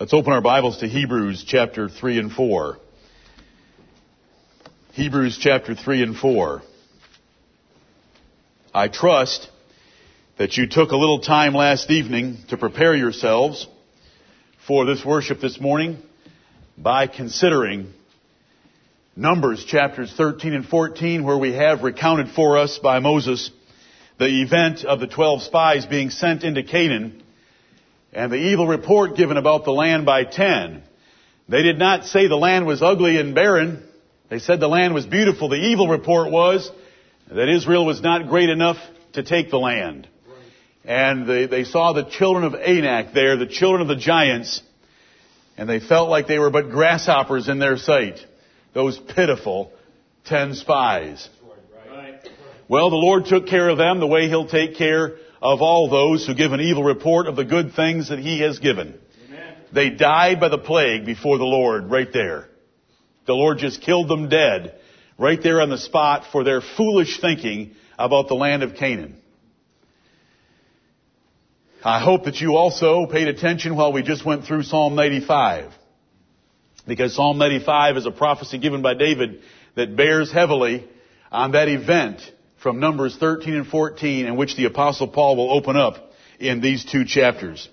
Let's open our Bibles to Hebrews chapter 3 and 4. Hebrews chapter 3 and 4. I trust that you took a little time last evening to prepare yourselves for this worship this morning by considering Numbers chapters 13 and 14 where we have recounted for us by Moses the event of the 12 spies being sent into Canaan and the evil report given about the land by 10. They did not say the land was ugly and barren. They said the land was beautiful. The evil report was that Israel was not great enough to take the land. And they, they saw the children of Anak there, the children of the giants, and they felt like they were but grasshoppers in their sight. Those pitiful ten spies. Well, the Lord took care of them the way He'll take care of all those who give an evil report of the good things that He has given. Amen. They died by the plague before the Lord right there. The Lord just killed them dead right there on the spot for their foolish thinking about the land of Canaan. I hope that you also paid attention while we just went through Psalm 95. Because Psalm 95 is a prophecy given by David that bears heavily on that event from Numbers 13 and 14 in which the apostle Paul will open up in these two chapters.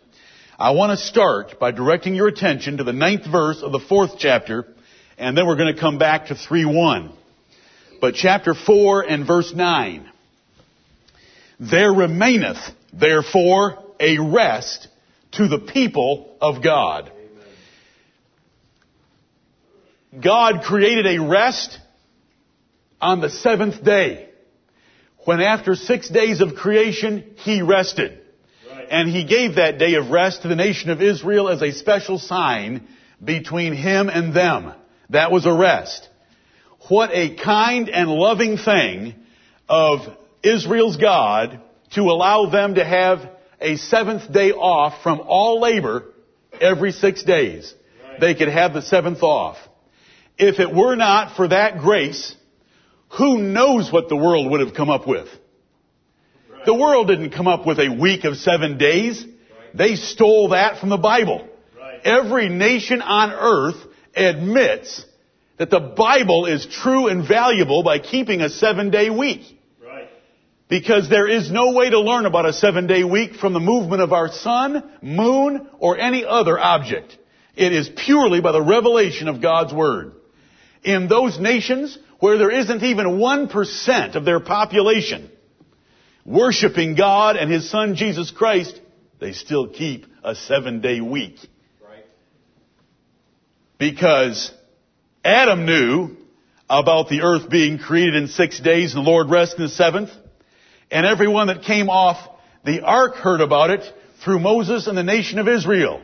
I want to start by directing your attention to the ninth verse of the fourth chapter, and then we're going to come back to 3-1. But chapter 4 and verse 9. There remaineth, therefore, a rest to the people of God. God created a rest on the seventh day. When after six days of creation, He rested. Right. And He gave that day of rest to the nation of Israel as a special sign between Him and them. That was a rest. What a kind and loving thing of Israel's God to allow them to have a seventh day off from all labor every six days. Right. They could have the seventh off. If it were not for that grace, who knows what the world would have come up with? The world didn't come up with a week of seven days. They stole that from the Bible. Every nation on earth admits that the Bible is true and valuable by keeping a seven day week. Because there is no way to learn about a seven day week from the movement of our sun, moon, or any other object. It is purely by the revelation of God's Word. In those nations where there isn't even 1% of their population worshiping God and His Son Jesus Christ, they still keep a seven day week. Right. Because Adam knew about the earth being created in six days and the Lord rested in the seventh. And everyone that came off the ark heard about it through Moses and the nation of Israel.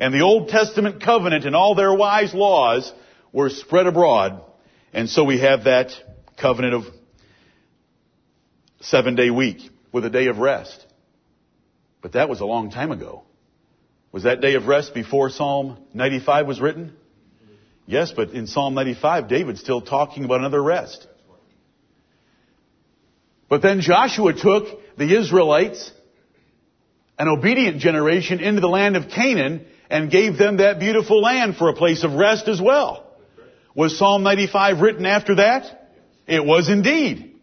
And the Old Testament covenant and all their wise laws were spread abroad. And so we have that covenant of seven day week with a day of rest. But that was a long time ago. Was that day of rest before Psalm 95 was written? Yes, but in Psalm 95, David's still talking about another rest. But then Joshua took the Israelites, an obedient generation, into the land of Canaan and gave them that beautiful land for a place of rest as well. Was Psalm 95 written after that? It was indeed.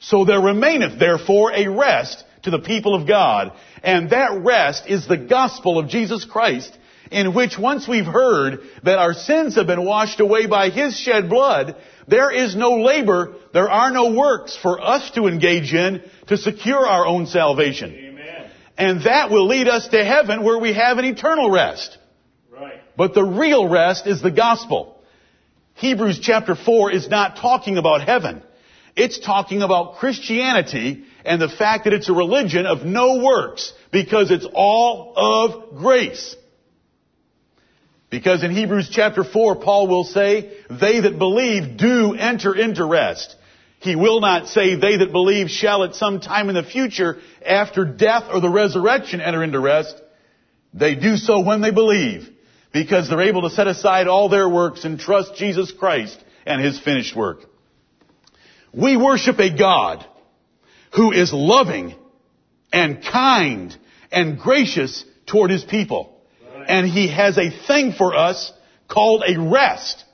So there remaineth therefore a rest to the people of God. And that rest is the gospel of Jesus Christ in which once we've heard that our sins have been washed away by His shed blood, there is no labor, there are no works for us to engage in to secure our own salvation. Amen. And that will lead us to heaven where we have an eternal rest. Right. But the real rest is the gospel. Hebrews chapter 4 is not talking about heaven. It's talking about Christianity and the fact that it's a religion of no works because it's all of grace. Because in Hebrews chapter 4, Paul will say, they that believe do enter into rest. He will not say they that believe shall at some time in the future after death or the resurrection enter into rest. They do so when they believe because they're able to set aside all their works and trust Jesus Christ and His finished work. We worship a God who is loving and kind and gracious toward His people. And He has a thing for us called a rest.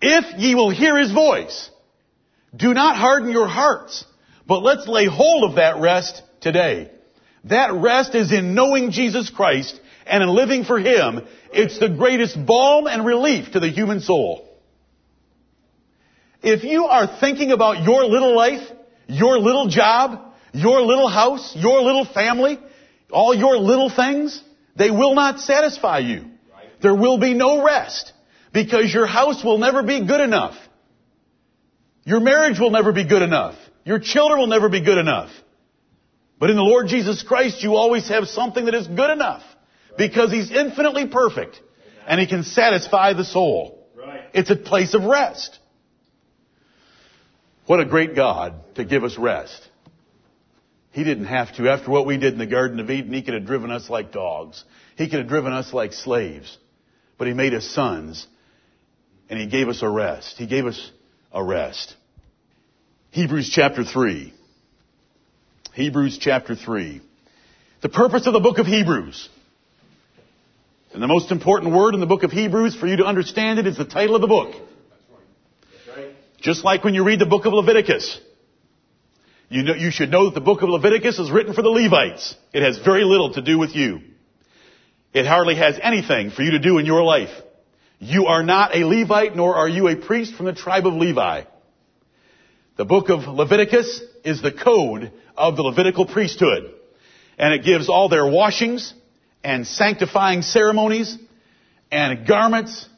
If ye will hear His voice, do not harden your hearts, but let's lay hold of that rest today. That rest is in knowing Jesus Christ and in living for Him. It's the greatest balm and relief to the human soul. If you are thinking about your little life, your little job, your little house, your little family, all your little things, they will not satisfy you. There will be no rest because your house will never be good enough. Your marriage will never be good enough. Your children will never be good enough. But in the Lord Jesus Christ, you always have something that is good enough because He's infinitely perfect and He can satisfy the soul. It's a place of rest. What a great God to give us rest. He didn't have to. After what we did in the Garden of Eden, He could have driven us like dogs. He could have driven us like slaves. But He made us sons. And He gave us a rest. He gave us a rest. Hebrews chapter 3. Hebrews chapter 3. The purpose of the book of Hebrews. And the most important word in the book of Hebrews for you to understand it is the title of the book. Just like when you read the book of Leviticus. You, know, you should know that the book of Leviticus is written for the Levites. It has very little to do with you. It hardly has anything for you to do in your life. You are not a Levite, nor are you a priest from the tribe of Levi. The book of Leviticus is the code of the Levitical priesthood. And it gives all their washings and sanctifying ceremonies and garments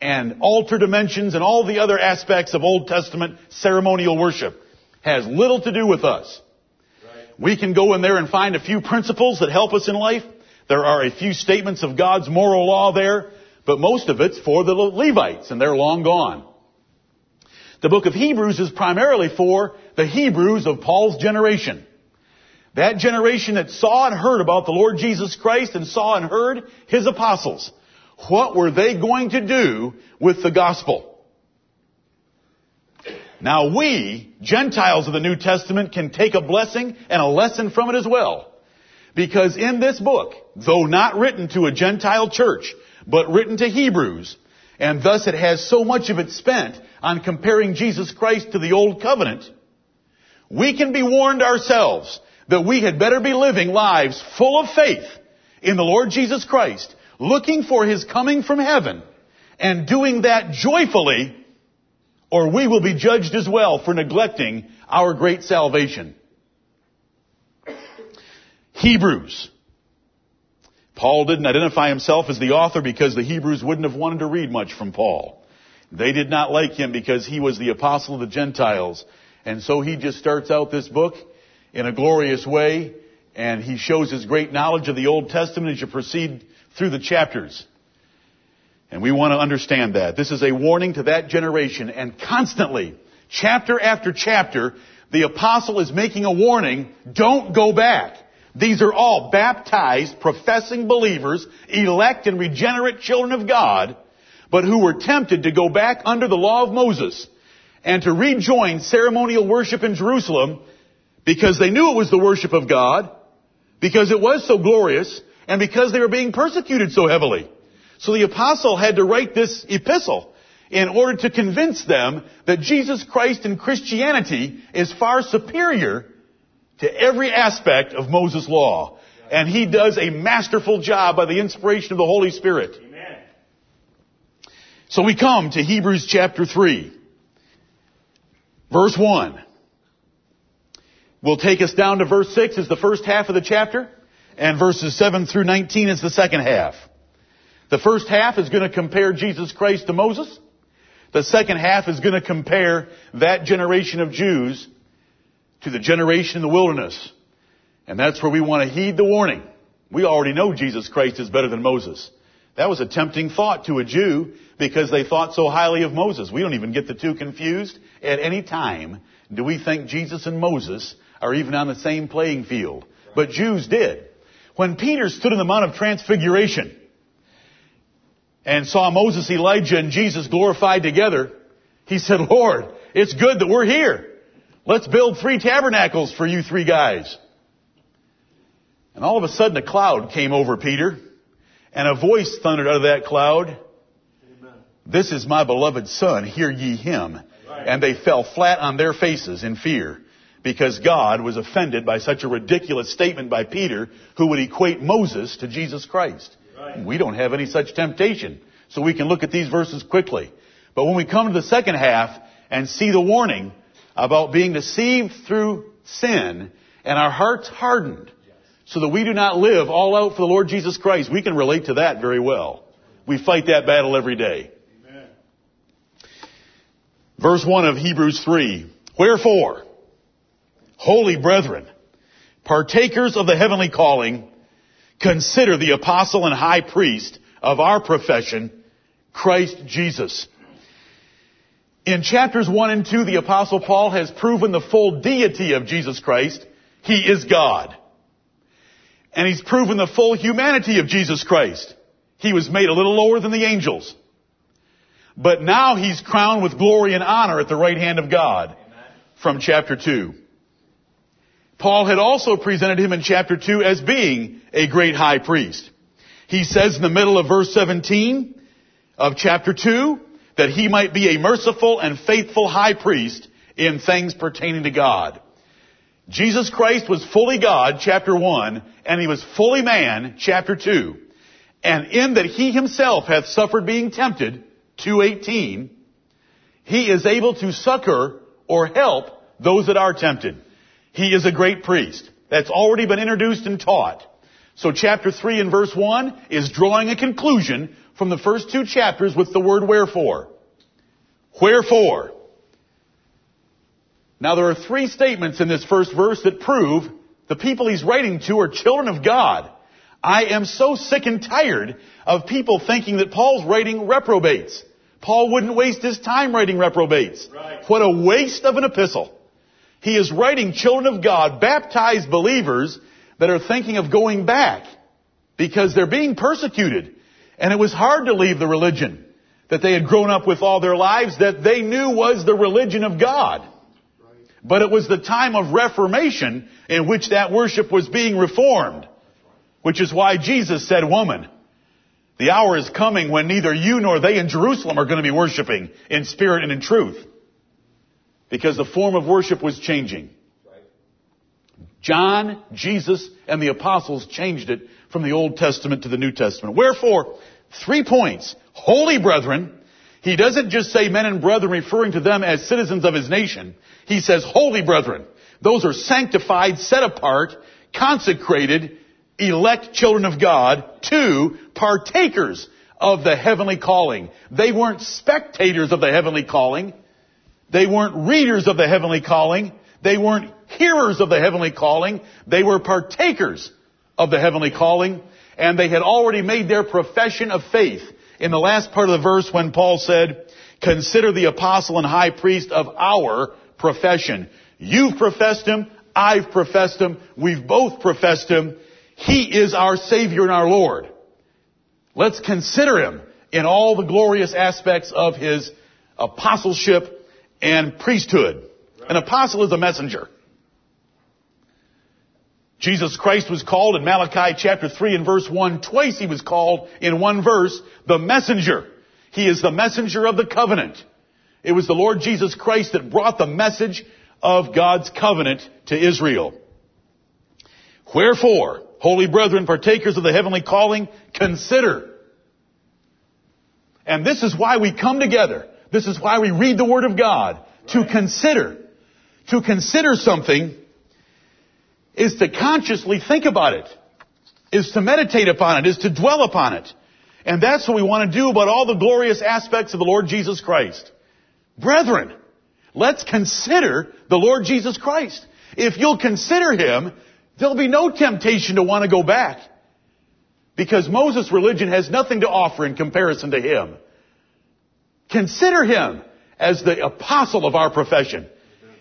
and altar dimensions and all the other aspects of Old Testament ceremonial worship has little to do with us. Right. We can go in there and find a few principles that help us in life. There are a few statements of God's moral law there, but most of it's for the Levites and they're long gone. The book of Hebrews is primarily for the Hebrews of Paul's generation. That generation that saw and heard about the Lord Jesus Christ and saw and heard His apostles. What were they going to do with the gospel? Now we, Gentiles of the New Testament, can take a blessing and a lesson from it as well. Because in this book, though not written to a Gentile church, but written to Hebrews, and thus it has so much of it spent on comparing Jesus Christ to the Old Covenant, we can be warned ourselves that we had better be living lives full of faith in the Lord Jesus Christ looking for His coming from heaven and doing that joyfully, or we will be judged as well for neglecting our great salvation. Hebrews. Paul didn't identify himself as the author because the Hebrews wouldn't have wanted to read much from Paul. They did not like him because he was the apostle of the Gentiles. And so he just starts out this book in a glorious way and he shows his great knowledge of the Old Testament as you proceed through the chapters. And we want to understand that. This is a warning to that generation and constantly, chapter after chapter, the apostle is making a warning, don't go back. These are all baptized, professing believers, elect and regenerate children of God, but who were tempted to go back under the law of Moses and to rejoin ceremonial worship in Jerusalem because they knew it was the worship of God, because it was so glorious, and because they were being persecuted so heavily. So the apostle had to write this epistle in order to convince them that Jesus Christ and Christianity is far superior to every aspect of Moses' law. And he does a masterful job by the inspiration of the Holy Spirit. Amen. So we come to Hebrews chapter 3. Verse 1. Will take us down to verse 6 is the first half of the chapter and verses 7 through 19 is the second half. The first half is going to compare Jesus Christ to Moses. The second half is going to compare that generation of Jews to the generation in the wilderness. And that's where we want to heed the warning. We already know Jesus Christ is better than Moses. That was a tempting thought to a Jew because they thought so highly of Moses. We don't even get the two confused at any time. Do we think Jesus and Moses are even on the same playing field? But Jews did. When Peter stood in the Mount of Transfiguration and saw Moses, Elijah, and Jesus glorified together, he said, Lord, it's good that we're here. Let's build three tabernacles for you three guys. And all of a sudden a cloud came over Peter. And a voice thundered out of that cloud, This is my beloved son, hear ye him. And they fell flat on their faces in fear because God was offended by such a ridiculous statement by Peter who would equate Moses to Jesus Christ. We don't have any such temptation. So we can look at these verses quickly. But when we come to the second half and see the warning about being deceived through sin and our hearts hardened so that we do not live all out for the Lord Jesus Christ, we can relate to that very well. We fight that battle every day. Amen. Verse 1 of Hebrews 3. Wherefore, holy brethren, partakers of the heavenly calling, consider the apostle and high priest of our profession, Christ Jesus. In chapters 1 and 2, the apostle Paul has proven the full deity of Jesus Christ. He is God. And he's proven the full humanity of Jesus Christ. He was made a little lower than the angels. But now he's crowned with glory and honor at the right hand of God from chapter 2. Paul had also presented him in chapter 2 as being a great high priest. He says in the middle of verse 17 of chapter 2 that he might be a merciful and faithful high priest in things pertaining to God. Jesus Christ was fully God, chapter 1, and he was fully man, chapter 2. And in that he himself hath suffered being tempted, 218, he is able to succor or help those that are tempted. He is a great priest. That's already been introduced and taught. So chapter 3 and verse 1 is drawing a conclusion from the first two chapters with the word wherefore. Wherefore. Now there are three statements in this first verse that prove the people he's writing to are children of God. I am so sick and tired of people thinking that Paul's writing reprobates. Paul wouldn't waste his time writing reprobates. Right. What a waste of an epistle. He is writing children of God, baptized believers that are thinking of going back because they're being persecuted. And it was hard to leave the religion that they had grown up with all their lives that they knew was the religion of God. But it was the time of Reformation in which that worship was being reformed. Which is why Jesus said, woman, the hour is coming when neither you nor they in Jerusalem are going to be worshiping in spirit and in truth because the form of worship was changing. John, Jesus, and the apostles changed it from the Old Testament to the New Testament. Wherefore, three points. Holy brethren, he doesn't just say men and brethren referring to them as citizens of his nation. He says holy brethren. Those are sanctified, set apart, consecrated, elect children of God. Two, partakers of the heavenly calling. They weren't spectators of the heavenly calling. They weren't readers of the heavenly calling. They weren't hearers of the heavenly calling. They were partakers of the heavenly calling. And they had already made their profession of faith. In the last part of the verse when Paul said, consider the apostle and high priest of our profession. You've professed him. I've professed him. We've both professed him. He is our Savior and our Lord. Let's consider him in all the glorious aspects of his apostleship and priesthood. An apostle is a messenger. Jesus Christ was called in Malachi chapter 3 and verse 1. Twice he was called in one verse the messenger. He is the messenger of the covenant. It was the Lord Jesus Christ that brought the message of God's covenant to Israel. Wherefore, holy brethren, partakers of the heavenly calling, consider. And this is why we come together this is why we read the Word of God. To consider. To consider something is to consciously think about it. Is to meditate upon it. Is to dwell upon it. And that's what we want to do about all the glorious aspects of the Lord Jesus Christ. Brethren, let's consider the Lord Jesus Christ. If you'll consider Him, there'll be no temptation to want to go back. Because Moses' religion has nothing to offer in comparison to Him. Consider him as the apostle of our profession.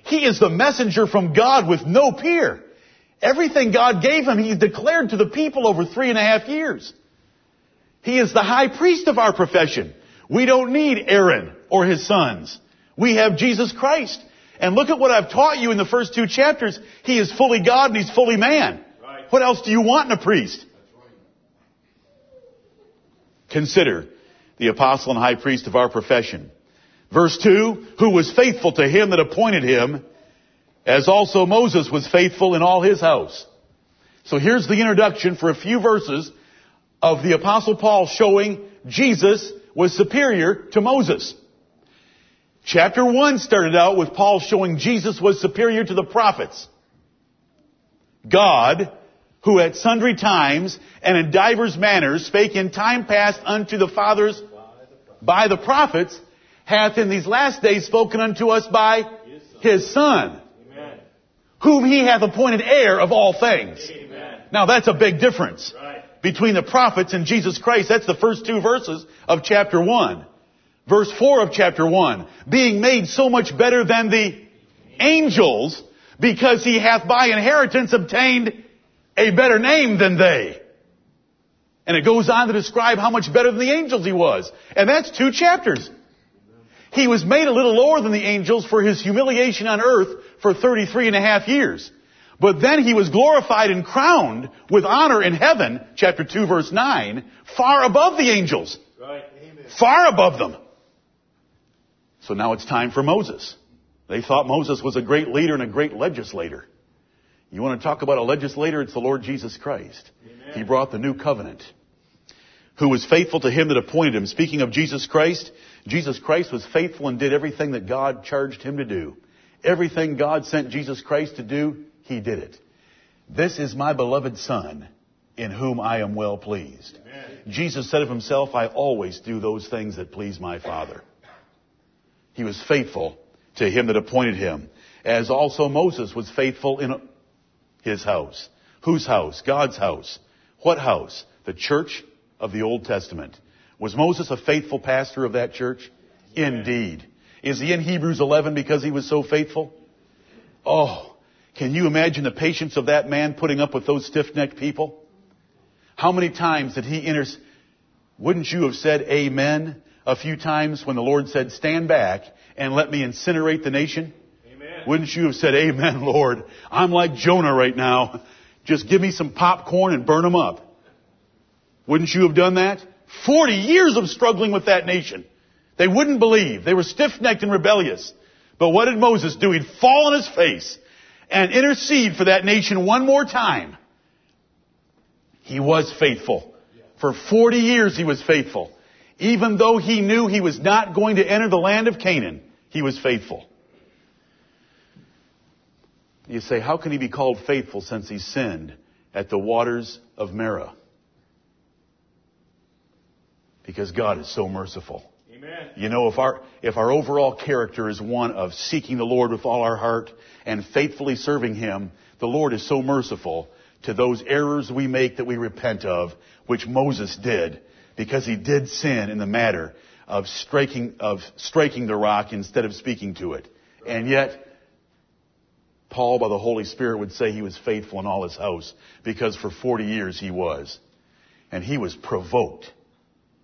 He is the messenger from God with no peer. Everything God gave him, he declared to the people over three and a half years. He is the high priest of our profession. We don't need Aaron or his sons. We have Jesus Christ. And look at what I've taught you in the first two chapters. He is fully God and he's fully man. Right. What else do you want in a priest? consider the apostle and high priest of our profession. Verse 2, who was faithful to him that appointed him, as also Moses was faithful in all his house. So here's the introduction for a few verses of the apostle Paul showing Jesus was superior to Moses. Chapter 1 started out with Paul showing Jesus was superior to the prophets. God, who at sundry times and in divers manners spake in time past unto the fathers by the prophets, hath in these last days spoken unto us by his Son, whom he hath appointed heir of all things. Now that's a big difference between the prophets and Jesus Christ. That's the first two verses of chapter 1. Verse 4 of chapter 1. Being made so much better than the angels because he hath by inheritance obtained a better name than they. And it goes on to describe how much better than the angels he was. And that's two chapters. He was made a little lower than the angels for his humiliation on earth for 33 and a half years. But then he was glorified and crowned with honor in heaven, chapter 2 verse 9, far above the angels. Right. Far above them. So now it's time for Moses. They thought Moses was a great leader and a great legislator. You want to talk about a legislator? It's the Lord Jesus Christ. Amen. He brought the new covenant. Who was faithful to him that appointed him. Speaking of Jesus Christ, Jesus Christ was faithful and did everything that God charged him to do. Everything God sent Jesus Christ to do, he did it. This is my beloved Son, in whom I am well pleased. Amen. Jesus said of himself, I always do those things that please my Father. He was faithful to him that appointed him, as also Moses was faithful in his house. Whose house? God's house. What house? The church of the Old Testament. Was Moses a faithful pastor of that church? Indeed. Is he in Hebrews 11 because he was so faithful? Oh, can you imagine the patience of that man putting up with those stiff-necked people? How many times did he enter? Wouldn't you have said amen a few times when the Lord said, stand back and let me incinerate the nation? Wouldn't you have said, amen, Lord? I'm like Jonah right now. Just give me some popcorn and burn them up. Wouldn't you have done that? Forty years of struggling with that nation. They wouldn't believe. They were stiff-necked and rebellious. But what did Moses do? He'd fall on his face and intercede for that nation one more time. He was faithful. For 40 years he was faithful. Even though he knew he was not going to enter the land of Canaan, he was faithful. You say, how can he be called faithful since he sinned at the waters of Marah? Because God is so merciful. Amen. You know, if our, if our overall character is one of seeking the Lord with all our heart and faithfully serving Him, the Lord is so merciful to those errors we make that we repent of, which Moses did, because he did sin in the matter of striking, of striking the rock instead of speaking to it. And yet, Paul, by the Holy Spirit, would say he was faithful in all his house, because for 40 years he was. And he was provoked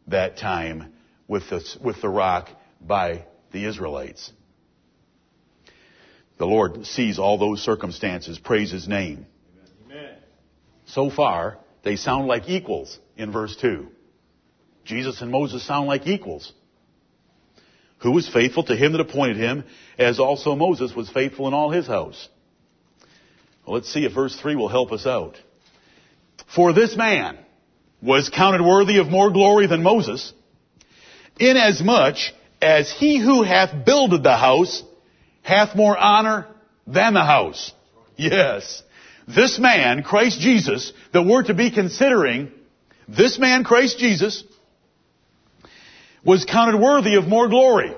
that time with the, with the rock by the Israelites. The Lord sees all those circumstances. Praise His name. Amen. So far, they sound like equals in verse 2. Jesus and Moses sound like equals. Who was faithful to him that appointed him, as also Moses was faithful in all his house. Let's see if verse 3 will help us out. For this man was counted worthy of more glory than Moses, inasmuch as he who hath builded the house hath more honor than the house. Yes. This man, Christ Jesus, that we're to be considering, this man, Christ Jesus, was counted worthy of more glory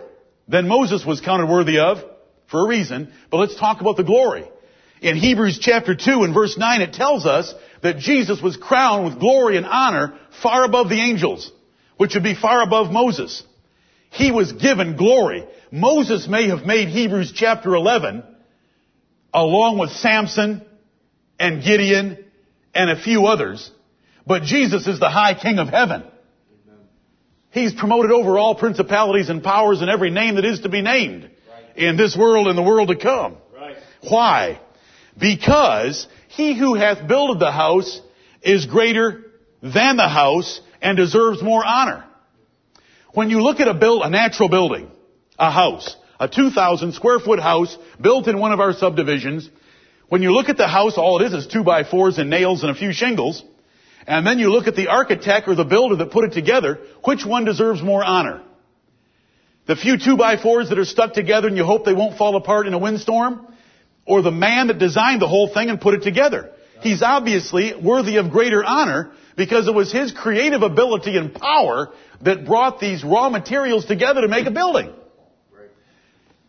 than Moses was counted worthy of, for a reason, but let's talk about the glory. In Hebrews chapter 2 and verse 9 it tells us that Jesus was crowned with glory and honor far above the angels which would be far above Moses. He was given glory. Moses may have made Hebrews chapter 11 along with Samson and Gideon and a few others, but Jesus is the high king of heaven. He's promoted over all principalities and powers and every name that is to be named in this world and the world to come. Why? Because he who hath builded the house is greater than the house and deserves more honor. When you look at a build, a natural building, a house, a 2,000 square foot house built in one of our subdivisions, when you look at the house, all it is is two by fours and nails and a few shingles. And then you look at the architect or the builder that put it together, which one deserves more honor? The few two by fours that are stuck together and you hope they won't fall apart in a windstorm? Or the man that designed the whole thing and put it together? He's obviously worthy of greater honor because it was his creative ability and power that brought these raw materials together to make a building.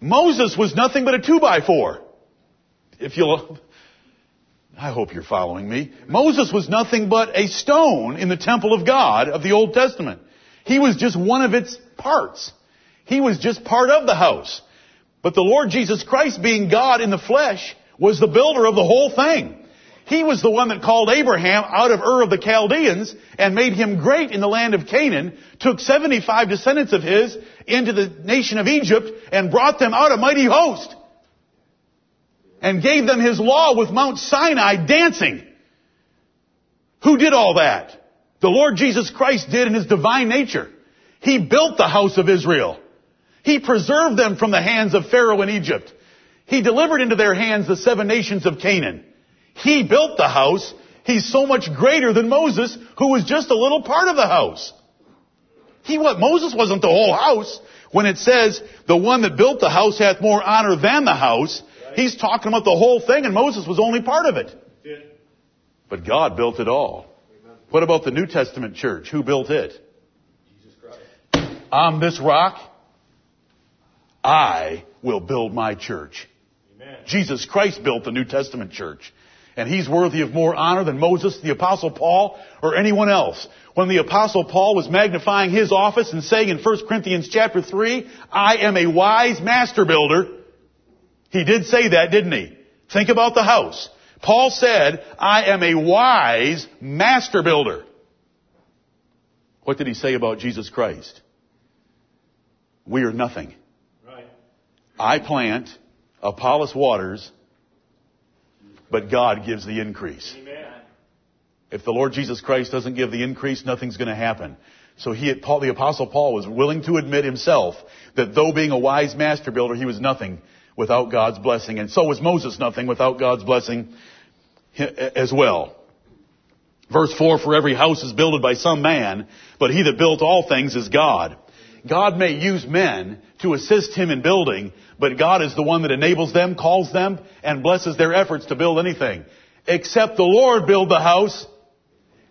Moses was nothing but a two by four. If you'll, I hope you're following me. Moses was nothing but a stone in the temple of God of the Old Testament. He was just one of its parts. He was just part of the house. But the Lord Jesus Christ being God in the flesh was the builder of the whole thing. He was the one that called Abraham out of Ur of the Chaldeans and made him great in the land of Canaan, took 75 descendants of his into the nation of Egypt and brought them out a mighty host. And gave them his law with Mount Sinai dancing. Who did all that? The Lord Jesus Christ did in his divine nature. He built the house of Israel. He preserved them from the hands of Pharaoh in Egypt. He delivered into their hands the seven nations of Canaan. He built the house. He's so much greater than Moses, who was just a little part of the house. He what? Moses wasn't the whole house. When it says the one that built the house hath more honor than the house, right. he's talking about the whole thing, and Moses was only part of it. Yeah. But God built it all. Amen. What about the New Testament church? Who built it? Jesus Christ. On this rock, I will build my church. Amen. Jesus Christ built the New Testament church. And he's worthy of more honor than Moses, the apostle Paul, or anyone else. When the apostle Paul was magnifying his office and saying in 1 Corinthians chapter 3, I am a wise master builder, he did say that, didn't he? Think about the house. Paul said, I am a wise master builder. What did he say about Jesus Christ? We are nothing. I plant, Apollos waters, but God gives the increase. Amen. If the Lord Jesus Christ doesn't give the increase, nothing's going to happen. So he, Paul, the apostle Paul was willing to admit himself that though being a wise master builder, he was nothing without God's blessing. And so was Moses nothing without God's blessing as well. Verse 4, for every house is builded by some man, but he that built all things is God. God may use men to assist him in building, but God is the one that enables them, calls them, and blesses their efforts to build anything. Except the Lord build the house,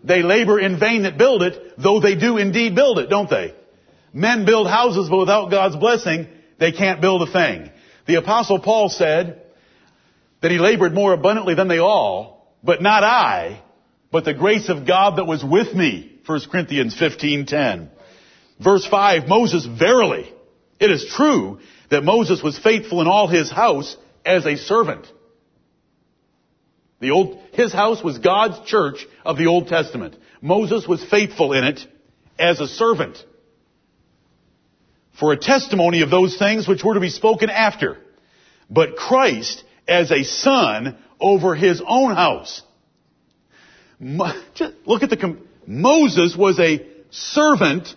they labor in vain that build it, though they do indeed build it, don't they? Men build houses, but without God's blessing, they can't build a thing. The apostle Paul said that he labored more abundantly than they all, but not I, but the grace of God that was with me. 1 Corinthians 15:10. Verse 5, Moses verily, it is true that Moses was faithful in all his house as a servant. The old, his house was God's church of the Old Testament. Moses was faithful in it as a servant for a testimony of those things which were to be spoken after. But Christ as a son over his own house. Look at the, Moses was a servant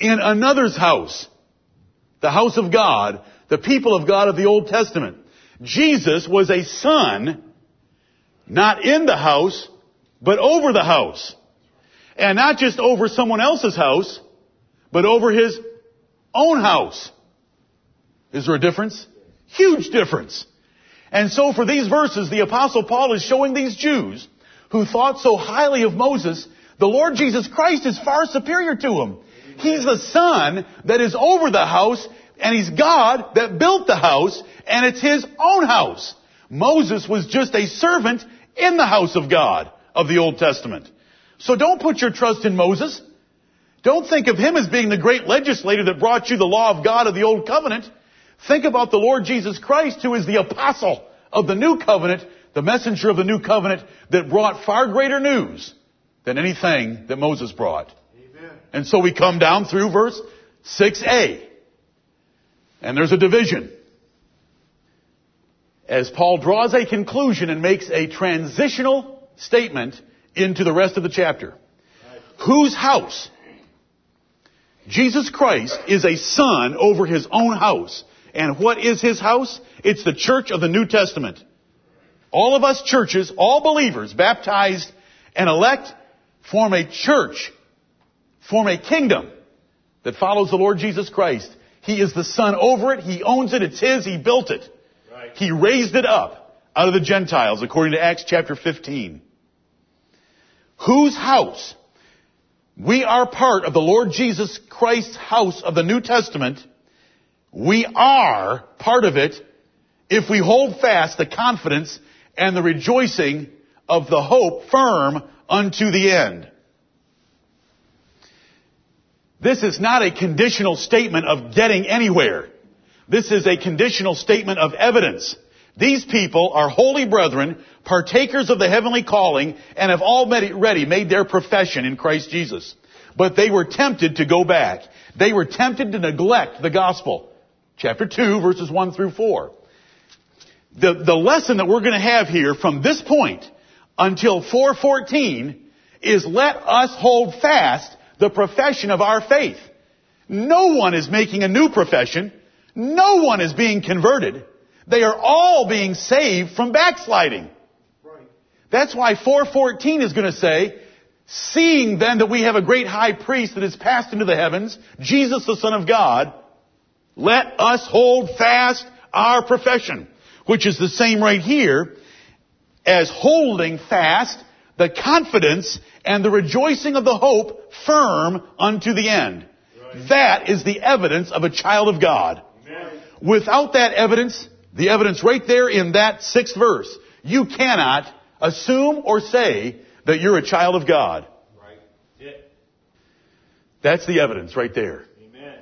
in another's house. The house of God, the people of God of the Old Testament. Jesus was a son, not in the house, but over the house. And not just over someone else's house, but over his own house. Is there a difference? Huge difference. And so for these verses, the apostle Paul is showing these Jews who thought so highly of Moses, the Lord Jesus Christ is far superior to him. He's the son that is over the house, and he's God that built the house, and it's his own house. Moses was just a servant in the house of God of the Old Testament. So don't put your trust in Moses. Don't think of him as being the great legislator that brought you the law of God of the Old Covenant. Think about the Lord Jesus Christ who is the apostle of the New Covenant, the messenger of the New Covenant that brought far greater news than anything that Moses brought. And so we come down through verse 6a. And there's a division. As Paul draws a conclusion and makes a transitional statement into the rest of the chapter. Whose house Jesus Christ is a son over his own house. And what is his house? It's the church of the New Testament. All of us churches, all believers, baptized and elect, form a church, form a kingdom that follows the Lord Jesus Christ. He is the son over it. He owns it. It's his. He built it. Right. He raised it up out of the Gentiles, according to Acts chapter 15. Whose house? We are part of the Lord Jesus Christ's house of the New Testament. We are part of it if we hold fast the confidence and the rejoicing of the hope firm unto the end. This is not a conditional statement of getting anywhere. This is a conditional statement of evidence. These people are holy brethren, partakers of the heavenly calling, and have already made their profession in Christ Jesus. But they were tempted to go back. They were tempted to neglect the gospel. Chapter 2, verses 1 through 4. The, the lesson that we're going to have here from this point until 414 is let us hold fast the profession of our faith. No one is making a new profession. No one is being converted. They are all being saved from backsliding. Right. That's why 414 is going to say, seeing then that we have a great high priest that is passed into the heavens, Jesus the Son of God, let us hold fast our profession, which is the same right here as holding fast the confidence and the rejoicing of the hope firm unto the end. Right. That is the evidence of a child of God. Amen. Without that evidence, the evidence right there in that sixth verse, you cannot assume or say that you're a child of God. Right. Yeah. That's the evidence right there. Amen.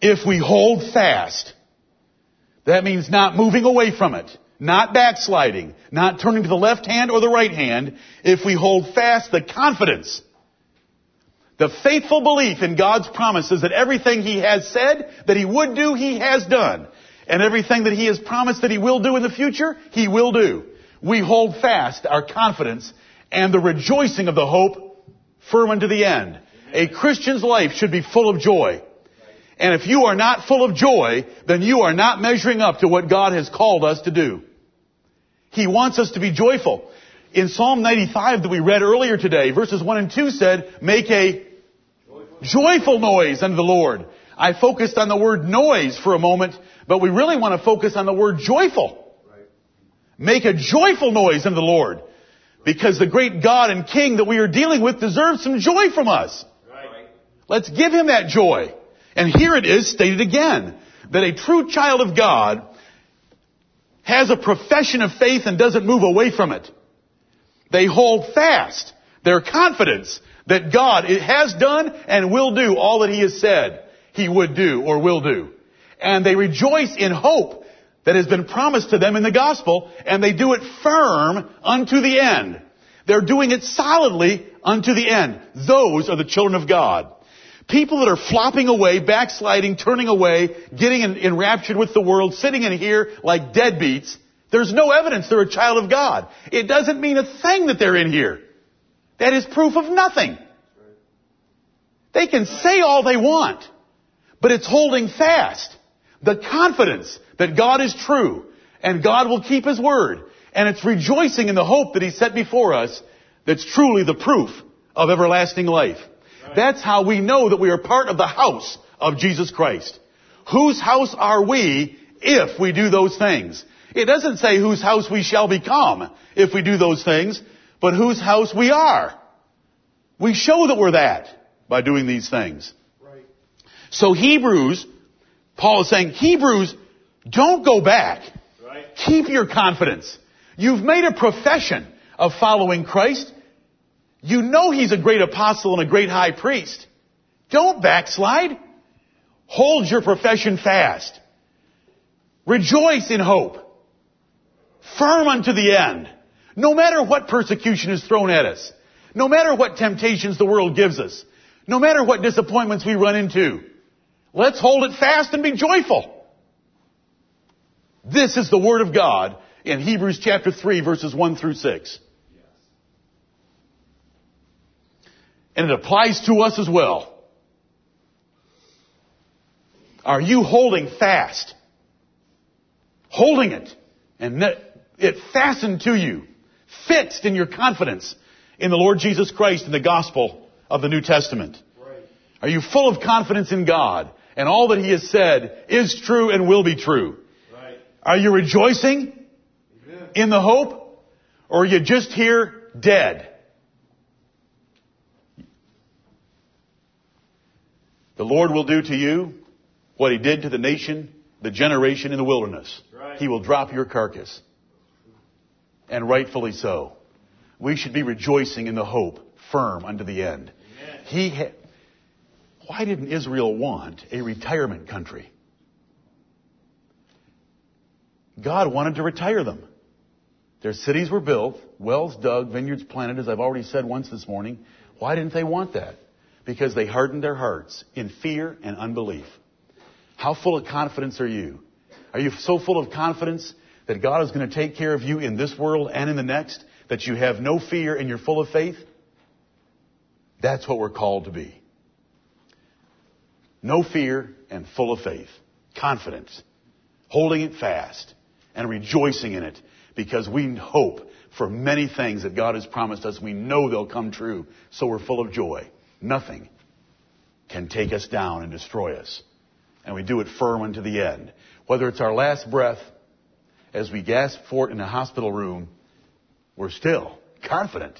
If we hold fast, that means not moving away from it. Not backsliding, not turning to the left hand or the right hand, if we hold fast the confidence, the faithful belief in God's promises that everything He has said that He would do, He has done. And everything that He has promised that He will do in the future, He will do. We hold fast our confidence and the rejoicing of the hope firm unto the end. A Christian's life should be full of joy. And if you are not full of joy, then you are not measuring up to what God has called us to do. He wants us to be joyful. In Psalm 95 that we read earlier today, verses 1 and 2 said, make a joyful noise unto the Lord. I focused on the word noise for a moment, but we really want to focus on the word joyful. Make a joyful noise unto the Lord. Because the great God and King that we are dealing with deserves some joy from us. Let's give Him that joy. And here it is stated again, that a true child of God has a profession of faith and doesn't move away from it. They hold fast their confidence that God has done and will do all that He has said He would do or will do. And they rejoice in hope that has been promised to them in the gospel and they do it firm unto the end. They're doing it solidly unto the end. Those are the children of God. People that are flopping away, backsliding, turning away, getting enraptured with the world, sitting in here like deadbeats, there's no evidence they're a child of God. It doesn't mean a thing that they're in here. That is proof of nothing. They can say all they want, but it's holding fast. The confidence that God is true and God will keep His word. And it's rejoicing in the hope that He set before us that's truly the proof of everlasting life. That's how we know that we are part of the house of Jesus Christ. Whose house are we if we do those things? It doesn't say whose house we shall become if we do those things, but whose house we are. We show that we're that by doing these things. Right. So Hebrews, Paul is saying, Hebrews, don't go back. Right. Keep your confidence. You've made a profession of following Christ. You know he's a great apostle and a great high priest. Don't backslide. Hold your profession fast. Rejoice in hope. Firm unto the end. No matter what persecution is thrown at us. No matter what temptations the world gives us. No matter what disappointments we run into. Let's hold it fast and be joyful. This is the Word of God in Hebrews chapter 3 verses 1 through 6. And it applies to us as well. Are you holding fast? Holding it and it fastened to you, fixed in your confidence in the Lord Jesus Christ and the gospel of the New Testament. Right. Are you full of confidence in God and all that He has said is true and will be true? Right. Are you rejoicing Amen. in the hope or are you just here dead? The Lord will do to you what He did to the nation, the generation in the wilderness. Right. He will drop your carcass. And rightfully so. We should be rejoicing in the hope, firm unto the end. Amen. He ha- Why didn't Israel want a retirement country? God wanted to retire them. Their cities were built, wells dug, vineyards planted, as I've already said once this morning. Why didn't they want that? Because they hardened their hearts in fear and unbelief. How full of confidence are you? Are you so full of confidence that God is going to take care of you in this world and in the next? That you have no fear and you're full of faith? That's what we're called to be. No fear and full of faith. Confidence. Holding it fast and rejoicing in it because we hope for many things that God has promised us. We know they'll come true. So we're full of joy. Nothing can take us down and destroy us. And we do it firm unto the end. Whether it's our last breath as we gasp for it in a hospital room, we're still confident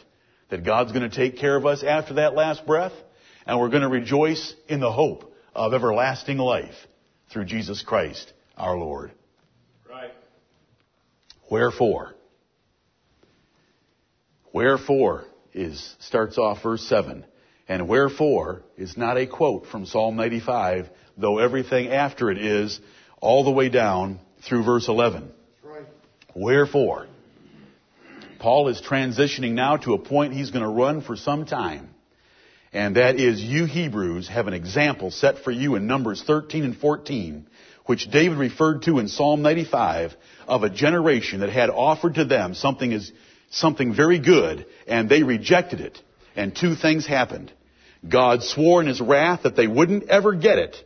that God's going to take care of us after that last breath, and we're going to rejoice in the hope of everlasting life through Jesus Christ our Lord. Right. Wherefore? Wherefore is starts off verse 7. And wherefore is not a quote from Psalm 95, though everything after it is all the way down through verse 11. Right. Wherefore? Paul is transitioning now to a point he's going to run for some time. And that is you Hebrews have an example set for you in Numbers 13 and 14, which David referred to in Psalm 95 of a generation that had offered to them something is something very good and they rejected it. And two things happened. God swore in his wrath that they wouldn't ever get it.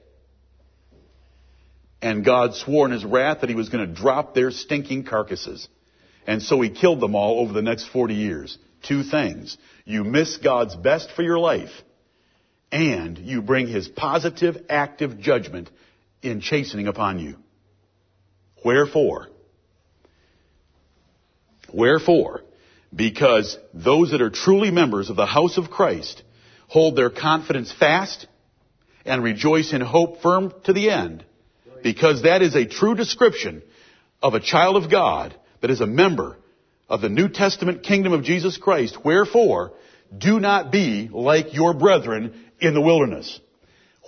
And God swore in his wrath that he was going to drop their stinking carcasses. And so he killed them all over the next 40 years. Two things. You miss God's best for your life, and you bring his positive, active judgment in chastening upon you. Wherefore? Wherefore? Because those that are truly members of the house of Christ hold their confidence fast and rejoice in hope firm to the end because that is a true description of a child of God that is a member of the New Testament kingdom of Jesus Christ. Wherefore, do not be like your brethren in the wilderness.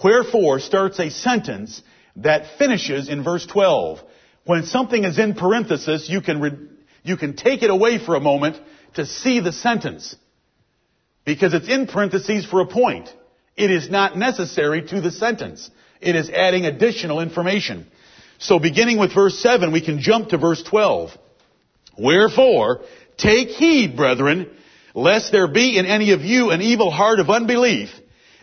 Wherefore starts a sentence that finishes in verse 12. When something is in parenthesis, you can, re- you can take it away for a moment to see the sentence. Because it's in parentheses for a point. It is not necessary to the sentence. It is adding additional information. So beginning with verse 7, we can jump to verse 12. Wherefore, take heed, brethren, lest there be in any of you an evil heart of unbelief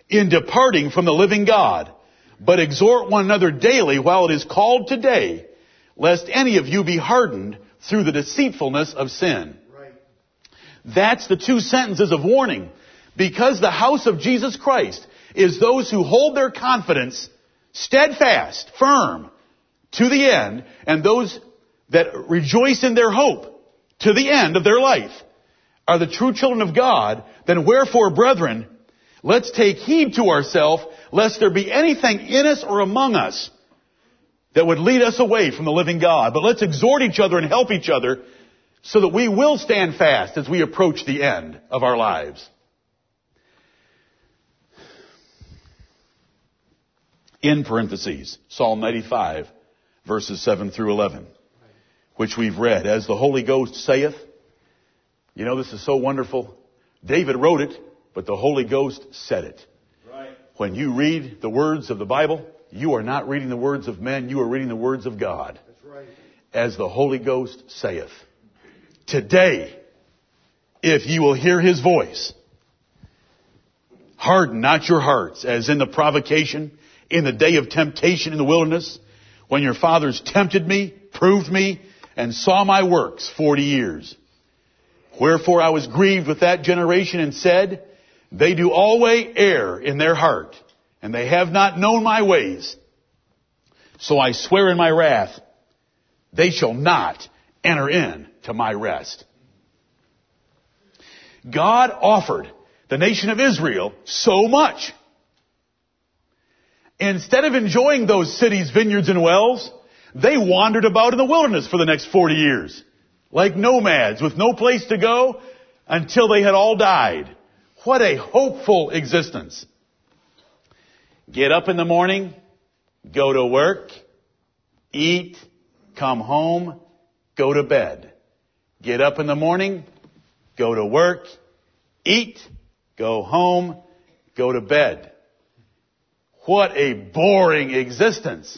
in departing from the living God. But exhort one another daily while it is called today, lest any of you be hardened through the deceitfulness of sin. Right. That's the two sentences of warning. Because the house of Jesus Christ is those who hold their confidence steadfast, firm, to the end, and those that rejoice in their hope to the end of their life are the true children of God, then wherefore, brethren, let's take heed to ourselves, lest there be anything in us or among us that would lead us away from the living God. But let's exhort each other and help each other so that we will stand fast as we approach the end of our lives. in parentheses, Psalm 95, verses 7 through 11, which we've read. As the Holy Ghost saith, you know, this is so wonderful. David wrote it, but the Holy Ghost said it. Right. When you read the words of the Bible, you are not reading the words of men, you are reading the words of God. Right. As the Holy Ghost saith. Today, if you will hear his voice, harden not your hearts as in the provocation in the day of temptation in the wilderness, when your fathers tempted me, proved me, and saw my works forty years. Wherefore I was grieved with that generation and said, they do always err in their heart, and they have not known my ways. So I swear in my wrath, they shall not enter in to my rest. God offered the nation of Israel so much. Instead of enjoying those cities, vineyards, and wells, they wandered about in the wilderness for the next 40 years. Like nomads with no place to go until they had all died. What a hopeful existence. Get up in the morning, go to work, eat, come home, go to bed. Get up in the morning, go to work, eat, go home, go to bed. What a boring existence.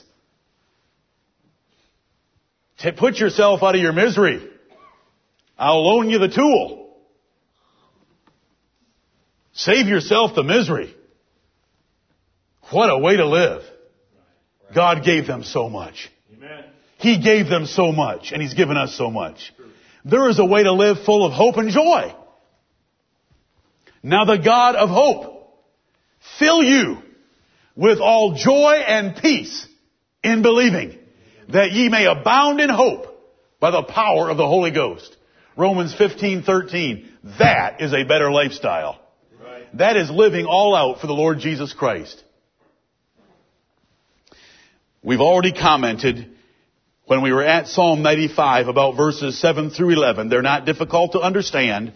To put yourself out of your misery. I'll loan you the tool. Save yourself the misery. What a way to live. God gave them so much. Amen. He gave them so much, and He's given us so much. There is a way to live full of hope and joy. Now the God of hope fill you with all joy and peace in believing that ye may abound in hope by the power of the Holy Ghost. Romans 15, 13. That is a better lifestyle. Right. That is living all out for the Lord Jesus Christ. We've already commented when we were at Psalm 95 about verses 7 through 11. They're not difficult to understand.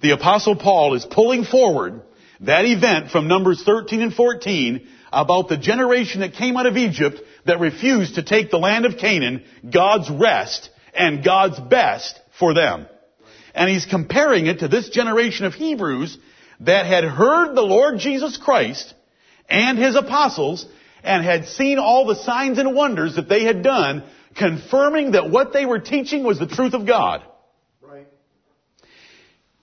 The apostle Paul is pulling forward that event from Numbers 13 and 14 about the generation that came out of Egypt that refused to take the land of Canaan, God's rest and God's best for them. And he's comparing it to this generation of Hebrews that had heard the Lord Jesus Christ and his apostles and had seen all the signs and wonders that they had done, confirming that what they were teaching was the truth of God. Right.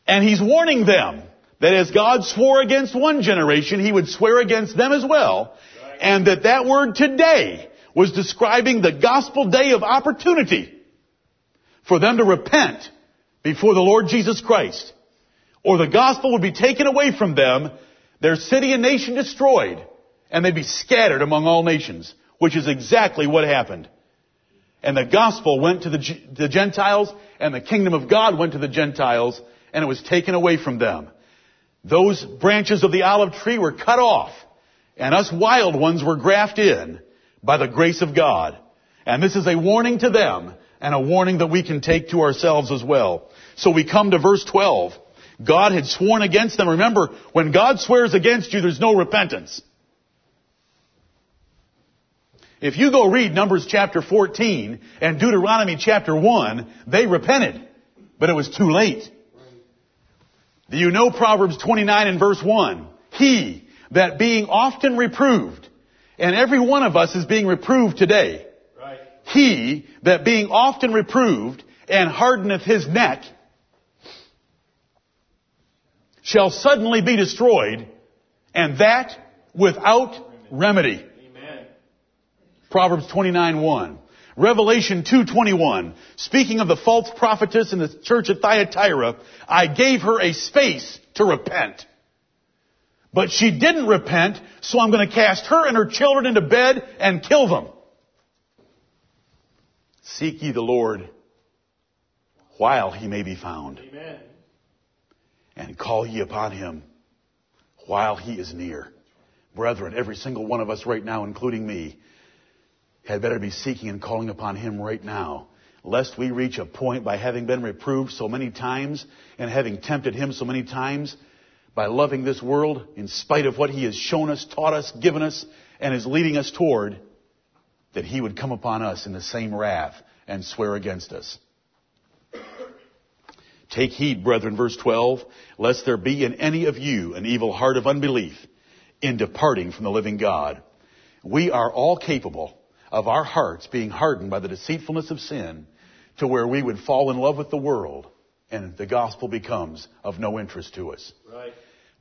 And he's warning them that as God swore against one generation, he would swear against them as well. Right. And that that word today was describing the gospel day of opportunity for them to repent before the Lord Jesus Christ. Or the gospel would be taken away from them, their city and nation destroyed, and they'd be scattered among all nations, which is exactly what happened. And the gospel went to the, the Gentiles, and the kingdom of God went to the Gentiles, and it was taken away from them. Those branches of the olive tree were cut off, and us wild ones were grafted in by the grace of God. And this is a warning to them, and a warning that we can take to ourselves as well. So we come to verse 12. God had sworn against them. Remember, when God swears against you, there's no repentance. If you go read Numbers chapter 14 and Deuteronomy chapter 1, they repented, but it was too late. Do you know Proverbs 29 and verse 1? He that being often reproved, and every one of us is being reproved today. Right. He that being often reproved and hardeneth his neck shall suddenly be destroyed, and that without remedy. Proverbs 29:1. Revelation 2:21. Speaking of the false prophetess in the church at Thyatira, I gave her a space to repent. But she didn't repent, so I'm going to cast her and her children into bed and kill them. Seek ye the Lord while he may be found. Amen. And call ye upon him while he is near. Brethren, every single one of us right now, including me, had better be seeking and calling upon Him right now, lest we reach a point by having been reproved so many times and having tempted Him so many times by loving this world in spite of what He has shown us, taught us, given us, and is leading us toward, that He would come upon us in the same wrath and swear against us. Take heed, brethren, verse 12, lest there be in any of you an evil heart of unbelief in departing from the living God. We are all capable of our hearts being hardened by the deceitfulness of sin to where we would fall in love with the world and the gospel becomes of no interest to us. Right.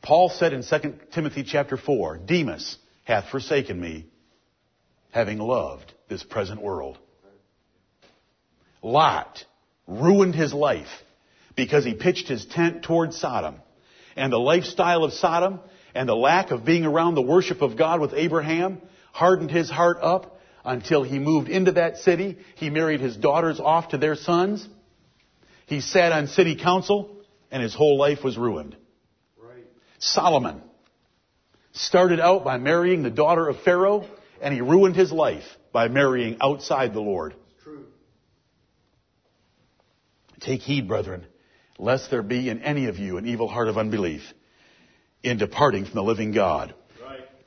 Paul said in 2 Timothy chapter 4, Demas hath forsaken me having loved this present world. Lot ruined his life because he pitched his tent toward Sodom. And the lifestyle of Sodom and the lack of being around the worship of God with Abraham hardened his heart up until he moved into that city. He married his daughters off to their sons. He sat on city council and his whole life was ruined. Right. Solomon started out by marrying the daughter of Pharaoh and he ruined his life by marrying outside the Lord. True. Take heed, brethren, lest there be in any of you an evil heart of unbelief in departing from the living God.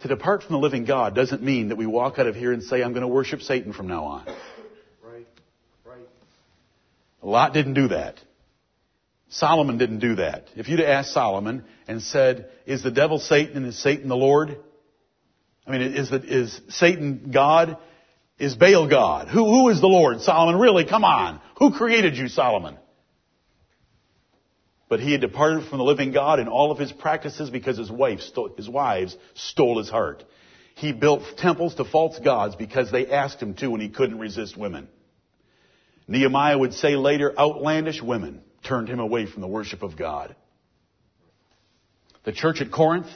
To depart from the living God doesn't mean that we walk out of here and say, I'm going to worship Satan from now on. Right. Right. Lot didn't do that. Solomon didn't do that. If you'd asked Solomon and said, is the devil Satan and is Satan the Lord? I mean, is, the, is Satan God? Is Baal God? Who, who is the Lord? Solomon, really? Come on. Who created you, Solomon? But he had departed from the living God in all of his practices because his wife, stole, his wives stole his heart. He built temples to false gods because they asked him to and he couldn't resist women. Nehemiah would say later, outlandish women turned him away from the worship of God. The church at Corinth,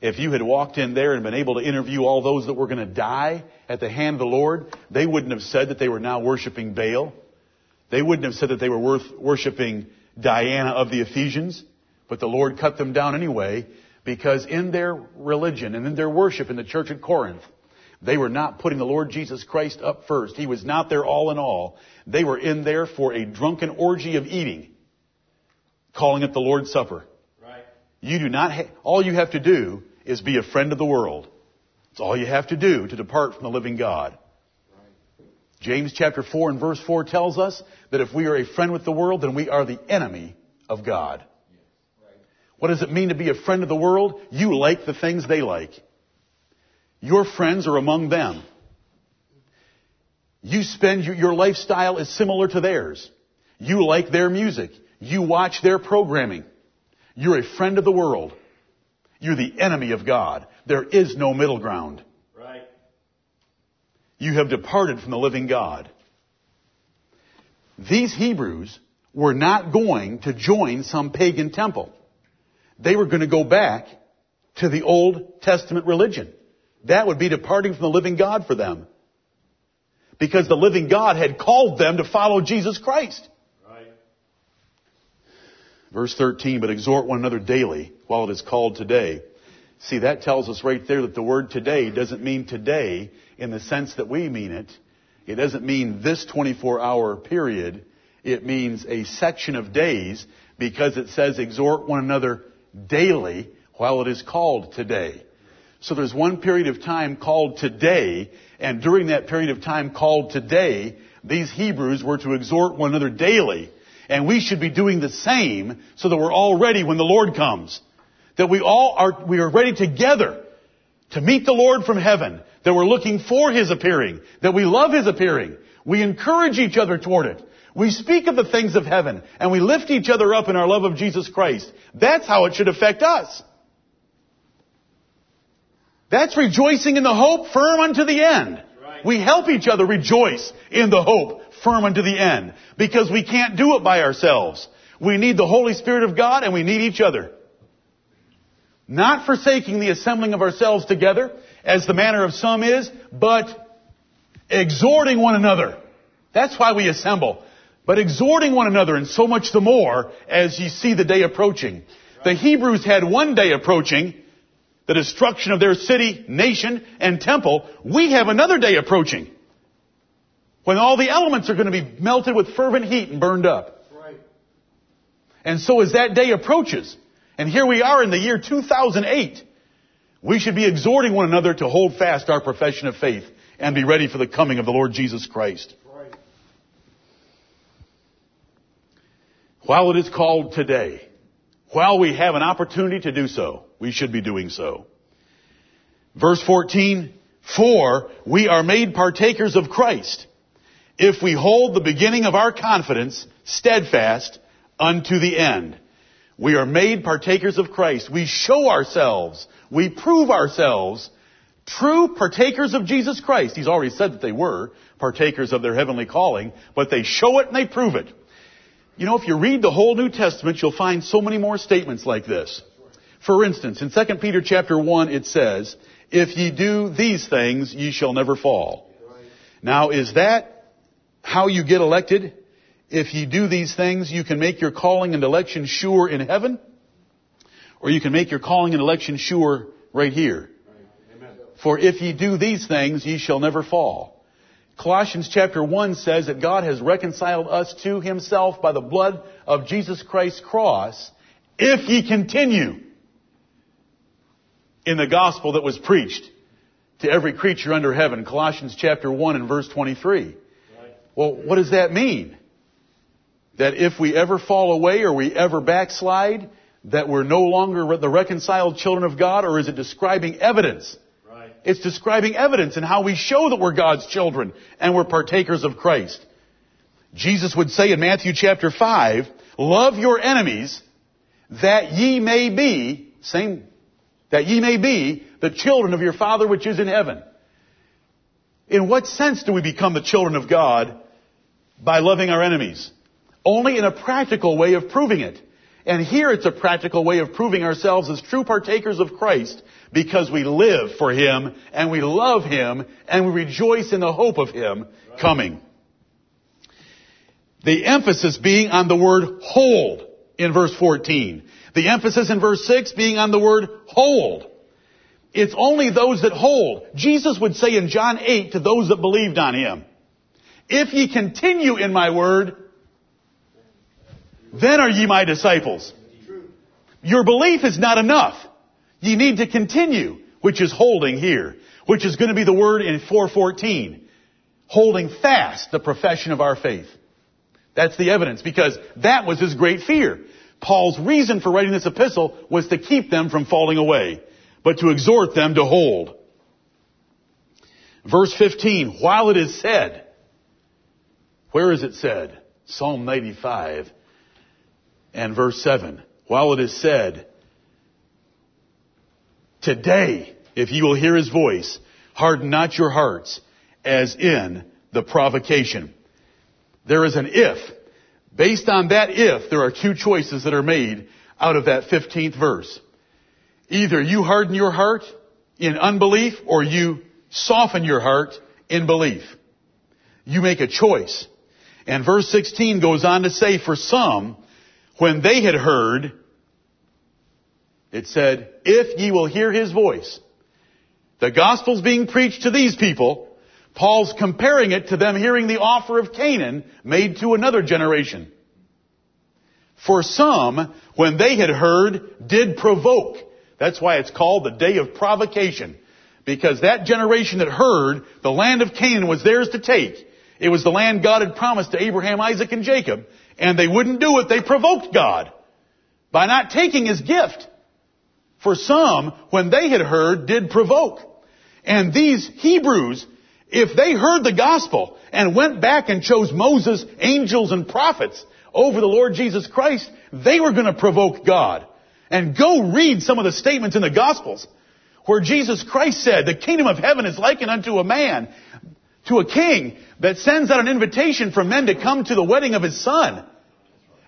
if you had walked in there and been able to interview all those that were going to die at the hand of the Lord, they wouldn't have said that they were now worshiping Baal. They wouldn't have said that they were worth worshiping Diana of the Ephesians, but the Lord cut them down anyway because in their religion and in their worship in the church at Corinth, they were not putting the Lord Jesus Christ up first. He was not their all in all. They were in there for a drunken orgy of eating, calling it the Lord's Supper. Right. You do not, ha- all you have to do is be a friend of the world. It's all you have to do to depart from the living God. James chapter 4 and verse 4 tells us that if we are a friend with the world, then we are the enemy of God. What does it mean to be a friend of the world? You like the things they like. Your friends are among them. You spend, your lifestyle is similar to theirs. You like their music. You watch their programming. You're a friend of the world. You're the enemy of God. There is no middle ground. Right. You have departed from the living God. These Hebrews were not going to join some pagan temple. They were going to go back to the Old Testament religion. That would be departing from the living God for them. Because the living God had called them to follow Jesus Christ. Right. Verse 13, but exhort one another daily while it is called today. See, that tells us right there that the word today doesn't mean today in the sense that we mean it. It doesn't mean this 24 hour period. It means a section of days because it says exhort one another daily while it is called today. So there's one period of time called today, and during that period of time called today, these Hebrews were to exhort one another daily. And we should be doing the same so that we're all ready when the Lord comes. That we all are, we are ready together to meet the Lord from heaven that we're looking for His appearing, that we love His appearing. We encourage each other toward it. We speak of the things of heaven, and we lift each other up in our love of Jesus Christ. That's how it should affect us. That's rejoicing in the hope firm unto the end. Right. We help each other rejoice in the hope firm unto the end because we can't do it by ourselves. We need the Holy Spirit of God and we need each other. Not forsaking the assembling of ourselves together, as the manner of some is, but exhorting one another. That's why we assemble. But exhorting one another, and so much the more as you see the day approaching. The Hebrews had one day approaching, the destruction of their city, nation, and temple. We have another day approaching. When all the elements are going to be melted with fervent heat and burned up. Right. And so as that day approaches, and here we are in the year 2008, we should be exhorting one another to hold fast our profession of faith and be ready for the coming of the Lord Jesus Christ. Right. While it is called today, while we have an opportunity to do so, we should be doing so. Verse 14, for we are made partakers of Christ if we hold the beginning of our confidence steadfast unto the end. We are made partakers of Christ. We show ourselves we prove ourselves True partakers of Jesus Christ. He's already said that they were partakers of their heavenly calling, but they show it and they prove it. You know, if you read the whole New Testament, you'll find so many more statements like this. For instance, in 2 Peter chapter 1, it says, If ye do these things, ye shall never fall. Now, is that how you get elected? If you do these things, you can make your calling and election sure in heaven, or you can make your calling and election sure right here. For if ye do these things, ye shall never fall. Colossians chapter 1 says that God has reconciled us to himself by the blood of Jesus Christ's cross if ye continue in the gospel that was preached to every creature under heaven. Colossians chapter 1 and verse 23. Well, what does that mean? That if we ever fall away or we ever backslide, that we're no longer the reconciled children of God, or is it describing evidence? It's describing evidence and how we show that we're God's children and we're partakers of Christ. Jesus would say in Matthew chapter 5, love your enemies that ye may be, same, that ye may be the children of your Father which is in heaven. In what sense do we become the children of God? By loving our enemies. Only in a practical way of proving it. And here it's a practical way of proving ourselves as true partakers of Christ because we live for Him and we love Him and we rejoice in the hope of Him coming. The emphasis being on the word hold in verse 14. The emphasis in verse 6 being on the word hold. It's only those that hold. Jesus would say in John 8 to those that believed on Him, if ye continue in my word, then are ye my disciples. Your belief is not enough. Ye need to continue, which is holding here, which is going to be the word in 414. Holding fast the profession of our faith. That's the evidence because that was his great fear. Paul's reason for writing this epistle was to keep them from falling away, but to exhort them to hold. Verse 15, while it is said, where is it said? Psalm 95 and verse 7. While it is said, Today, if you will hear his voice, harden not your hearts as in the provocation. There is an if. Based on that if, there are two choices that are made out of that 15th verse. Either you harden your heart in unbelief or you soften your heart in belief. You make a choice. And verse 16 goes on to say, for some, when they had heard, it said, if ye will hear his voice. The gospel's being preached to these people. Paul's comparing it to them hearing the offer of Canaan made to another generation. For some, when they had heard, did provoke. That's why it's called the day of provocation. Because that generation that heard, the land of Canaan was theirs to take. It was the land God had promised to Abraham, Isaac, and Jacob. And they wouldn't do it. They provoked God by not taking his gift. For some, when they had heard, did provoke. And these Hebrews, if they heard the gospel and went back and chose Moses, angels, and prophets over the Lord Jesus Christ, they were going to provoke God. And go read some of the statements in the Gospels where Jesus Christ said, the kingdom of heaven is likened unto a man, to a king that sends out an invitation for men to come to the wedding of his son.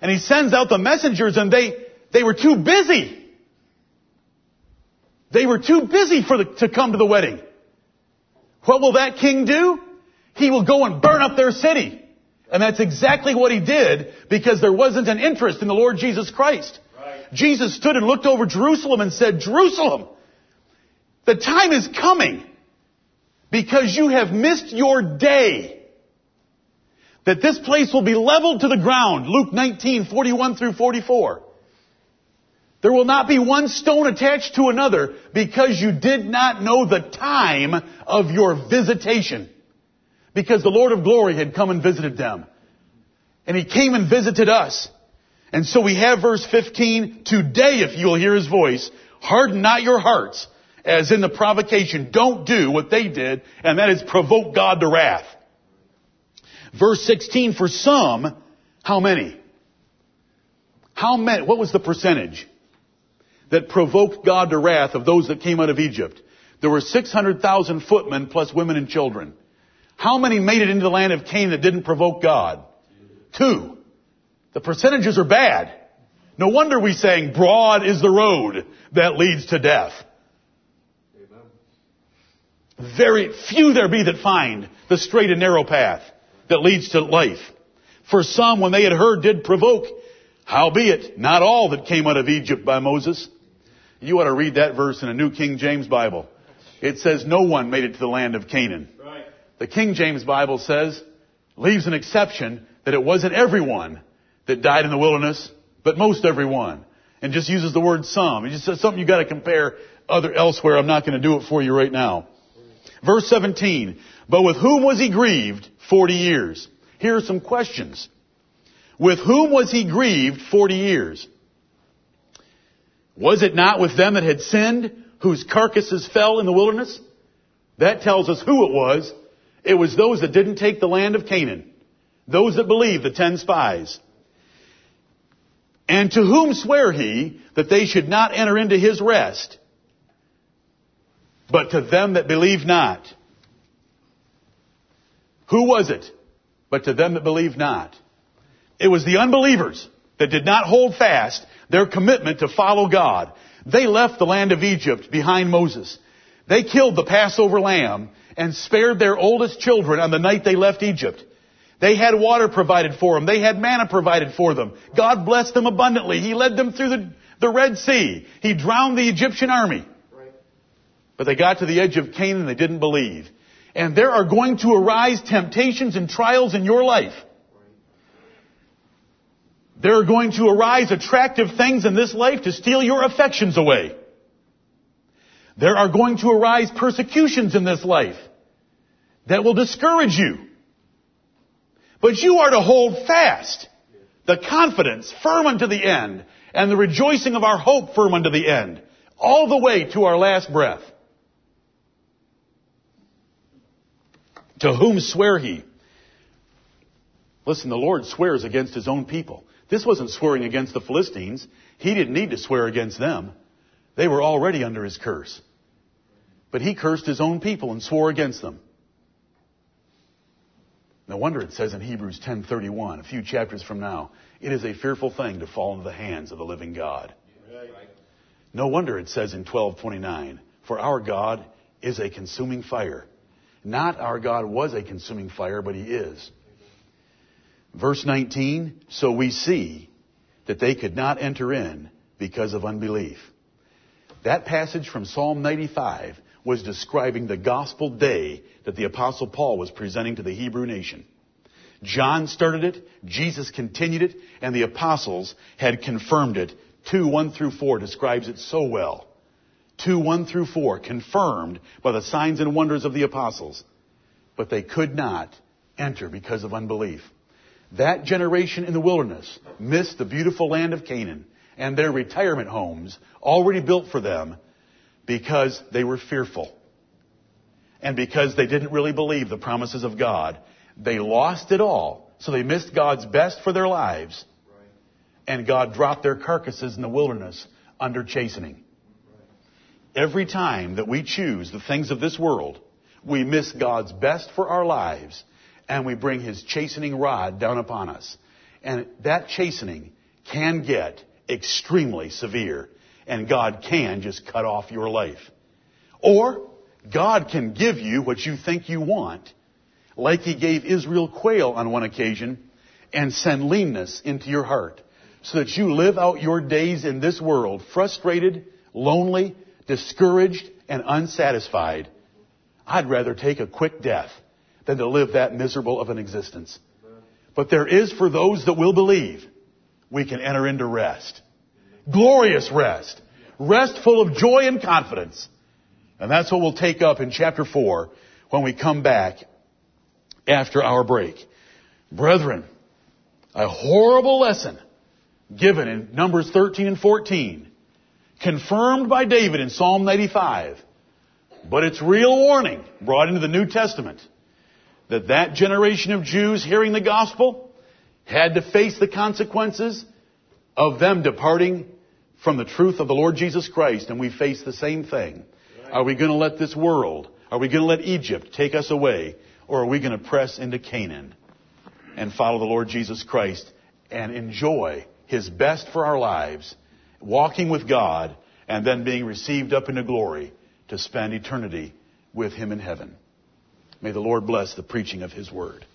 And he sends out the messengers and they, they were too busy. They were too busy for the, to come to the wedding. What will that king do? He will go and burn up their city. And that's exactly what he did because there wasn't an interest in the Lord Jesus Christ. Right. Jesus stood and looked over Jerusalem and said, Jerusalem, the time is coming because you have missed your day. That this place will be leveled to the ground. Luke 19, 41 through 44. There will not be one stone attached to another because you did not know the time of your visitation. Because the Lord of glory had come and visited them. And He came and visited us. And so we have verse 15, today if you will hear His voice, harden not your hearts as in the provocation. Don't do what they did, and that is provoke God to wrath. Verse 16, for some, how many? How many, what was the percentage? that provoked God to wrath of those that came out of Egypt. There were 600,000 footmen plus women and children. How many made it into the land of Canaan that didn't provoke God? Two. The percentages are bad. No wonder we saying broad is the road that leads to death. Very few there be that find the straight and narrow path that leads to life. For some, when they had heard, did provoke. Howbeit, not all that came out of Egypt by Moses. You ought to read that verse in a New King James Bible. It says no one made it to the land of Canaan. Right. The King James Bible says, leaves an exception that it wasn't everyone that died in the wilderness, but most everyone. And just uses the word some. It just says something you gotta compare other elsewhere. I'm not gonna do it for you right now. Verse 17. But with whom was he grieved 40 years? Here are some questions. With whom was he grieved 40 years? Was it not with them that had sinned, whose carcasses fell in the wilderness? That tells us who it was. It was those that didn't take the land of Canaan. Those that believed the ten spies. And to whom sware he that they should not enter into his rest? But to them that believe not. Who was it? But to them that believe not. It was the unbelievers that did not hold fast their commitment to follow God. They left the land of Egypt behind Moses. They killed the Passover lamb and spared their oldest children on the night they left Egypt. They had water provided for them. They had manna provided for them. God blessed them abundantly. He led them through the, the Red Sea. He drowned the Egyptian army. But they got to the edge of Canaan and they didn't believe. And there are going to arise temptations and trials in your life. There are going to arise attractive things in this life to steal your affections away. There are going to arise persecutions in this life that will discourage you. But you are to hold fast the confidence firm unto the end and the rejoicing of our hope firm unto the end, all the way to our last breath. To whom swear he? Listen, the Lord swears against his own people. This wasn't swearing against the Philistines. He didn't need to swear against them. They were already under his curse. But he cursed his own people and swore against them. No wonder it says in Hebrews 10:31, a few chapters from now, it is a fearful thing to fall into the hands of the living God. No wonder it says in 12:29, for our God is a consuming fire. Not our God was a consuming fire, but he is. Verse 19, so we see that they could not enter in because of unbelief. That passage from Psalm 95 was describing the gospel day that the apostle Paul was presenting to the Hebrew nation. John started it, Jesus continued it, and the apostles had confirmed it. 2, 1 through 4 describes it so well. 2, 1 through 4, confirmed by the signs and wonders of the apostles. But they could not enter because of unbelief. That generation in the wilderness missed the beautiful land of Canaan and their retirement homes already built for them because they were fearful. And because they didn't really believe the promises of God. They lost it all. So they missed God's best for their lives. And God dropped their carcasses in the wilderness under chastening. Every time that we choose the things of this world, we miss God's best for our lives and we bring his chastening rod down upon us. And that chastening can get extremely severe and God can just cut off your life. Or God can give you what you think you want, like he gave Israel quail on one occasion, and send leanness into your heart so that you live out your days in this world frustrated, lonely, discouraged, and unsatisfied. I'd rather take a quick death than to live that miserable of an existence. But there is for those that will believe, we can enter into rest. Glorious rest. Rest full of joy and confidence. And that's what we'll take up in chapter 4 when we come back after our break. Brethren, a horrible lesson given in Numbers 13 and 14, confirmed by David in Psalm 95, but its real warning brought into the New Testament that that generation of Jews hearing the gospel had to face the consequences of them departing from the truth of the Lord Jesus Christ, and we face the same thing. Are we going to let this world, are we going to let Egypt take us away, or are we going to press into Canaan and follow the Lord Jesus Christ and enjoy His best for our lives, walking with God, and then being received up into glory to spend eternity with Him in heaven? May the Lord bless the preaching of His Word.